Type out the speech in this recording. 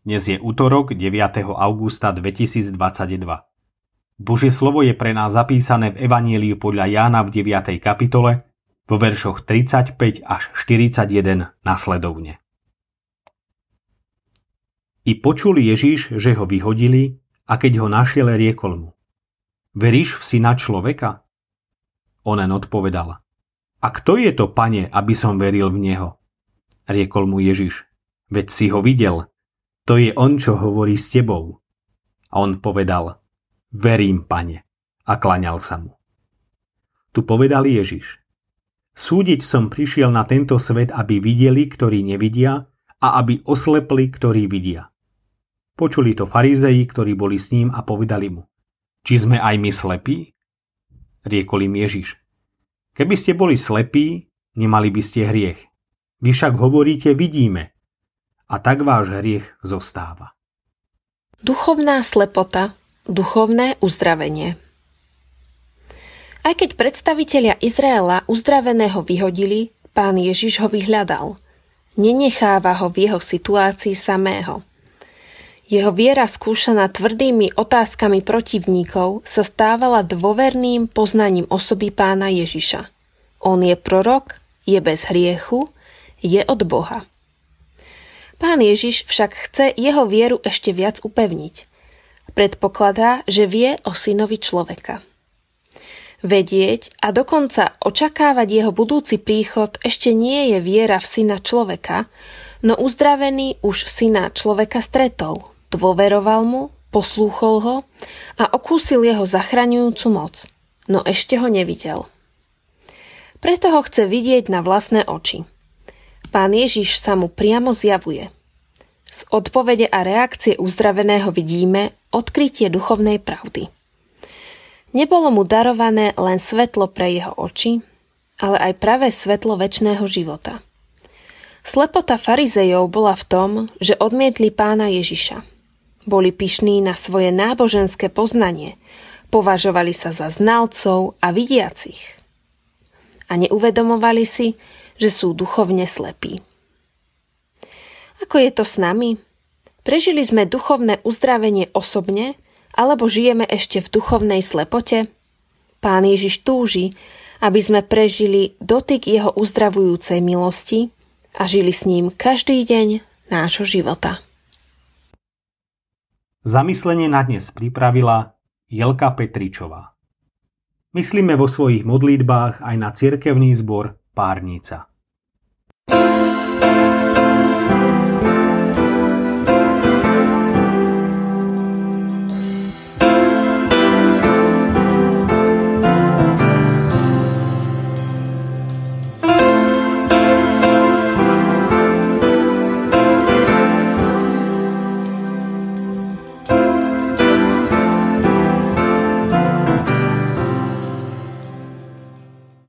Dnes je útorok 9. augusta 2022. Božie slovo je pre nás zapísané v Evaníliu podľa Jána v 9. kapitole vo veršoch 35 až 41 nasledovne. I počul Ježiš, že ho vyhodili a keď ho našiel, riekol mu. Veríš v syna človeka? Onen odpovedal. A kto je to, pane, aby som veril v neho? Riekol mu Ježiš. Veď si ho videl to je on, čo hovorí s tebou. A on povedal, verím, pane, a klaňal sa mu. Tu povedal Ježiš, súdiť som prišiel na tento svet, aby videli, ktorí nevidia, a aby oslepli, ktorí vidia. Počuli to farizei, ktorí boli s ním a povedali mu, či sme aj my slepí? Riekol im Ježiš, keby ste boli slepí, nemali by ste hriech. Vy však hovoríte, vidíme, a tak váš hriech zostáva. Duchovná slepota, duchovné uzdravenie. Aj keď predstavitelia Izraela uzdraveného vyhodili, pán Ježiš ho vyhľadal. Nenecháva ho v jeho situácii samého. Jeho viera skúšaná tvrdými otázkami protivníkov sa stávala dôverným poznaním osoby pána Ježiša. On je prorok, je bez hriechu, je od Boha. Pán Ježiš však chce jeho vieru ešte viac upevniť. Predpokladá, že vie o synovi človeka. Vedieť a dokonca očakávať jeho budúci príchod ešte nie je viera v syna človeka, no uzdravený už syna človeka stretol, dôveroval mu, poslúchol ho a okúsil jeho zachraňujúcu moc, no ešte ho nevidel. Preto ho chce vidieť na vlastné oči – Pán Ježiš sa mu priamo zjavuje. Z odpovede a reakcie uzdraveného vidíme odkrytie duchovnej pravdy. Nebolo mu darované len svetlo pre jeho oči, ale aj pravé svetlo väčšného života. Slepota farizejov bola v tom, že odmietli pána Ježiša. Boli pyšní na svoje náboženské poznanie, považovali sa za znalcov a vidiacich. A neuvedomovali si, že sú duchovne slepí. Ako je to s nami? Prežili sme duchovné uzdravenie osobne, alebo žijeme ešte v duchovnej slepote? Pán Ježiš túži, aby sme prežili dotyk jeho uzdravujúcej milosti a žili s ním každý deň nášho života. Zamyslenie na dnes pripravila Jelka Petričová. Myslíme vo svojich modlitbách aj na cirkevný zbor Párnica.